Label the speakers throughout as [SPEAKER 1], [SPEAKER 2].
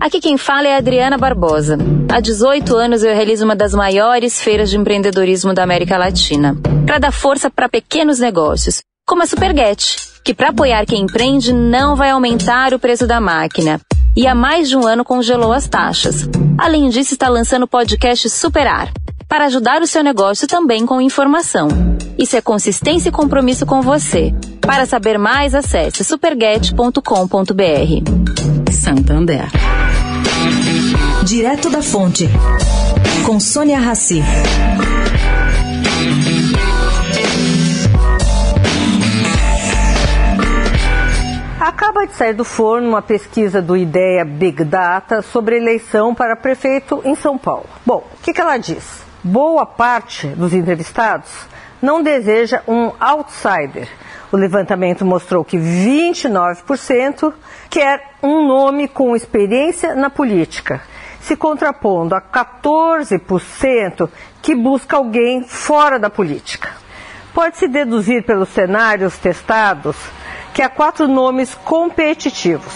[SPEAKER 1] Aqui quem fala é Adriana Barbosa. Há 18 anos eu realizo uma das maiores feiras de empreendedorismo da América Latina, para dar força para pequenos negócios, como a Superget, que para apoiar quem empreende não vai aumentar o preço da máquina. E há mais de um ano congelou as taxas. Além disso, está lançando o podcast Superar, para ajudar o seu negócio também com informação. Isso é consistência e compromisso com você. Para saber mais, acesse superget.com.br.
[SPEAKER 2] Santander. Direto da Fonte, com Sônia Rassi.
[SPEAKER 3] Acaba de sair do forno uma pesquisa do Ideia Big Data sobre eleição para prefeito em São Paulo. Bom, o que, que ela diz? Boa parte dos entrevistados não deseja um outsider. O levantamento mostrou que 29% quer um nome com experiência na política, se contrapondo a 14% que busca alguém fora da política. Pode-se deduzir pelos cenários testados que há quatro nomes competitivos: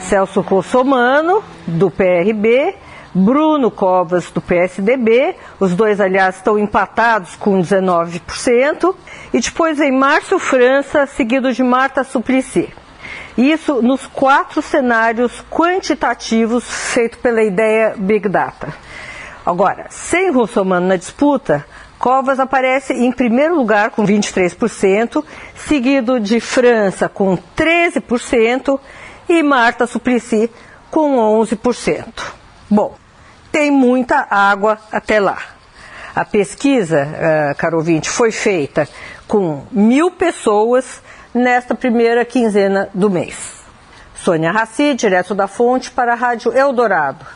[SPEAKER 3] Celso Russomano, do PRB, Bruno Covas, do PSDB, os dois, aliás, estão empatados com 19%, e depois vem Márcio França, seguido de Marta Suplicy. Isso nos quatro cenários quantitativos feitos pela ideia Big Data. Agora, sem Russomano na disputa, Covas aparece em primeiro lugar com 23%, seguido de França com 13% e Marta Suplicy com 11%. Bom, tem muita água até lá. A pesquisa, uh, caro ouvinte, foi feita com mil pessoas nesta primeira quinzena do mês. Sônia Raci, direto da fonte, para a Rádio Eldorado.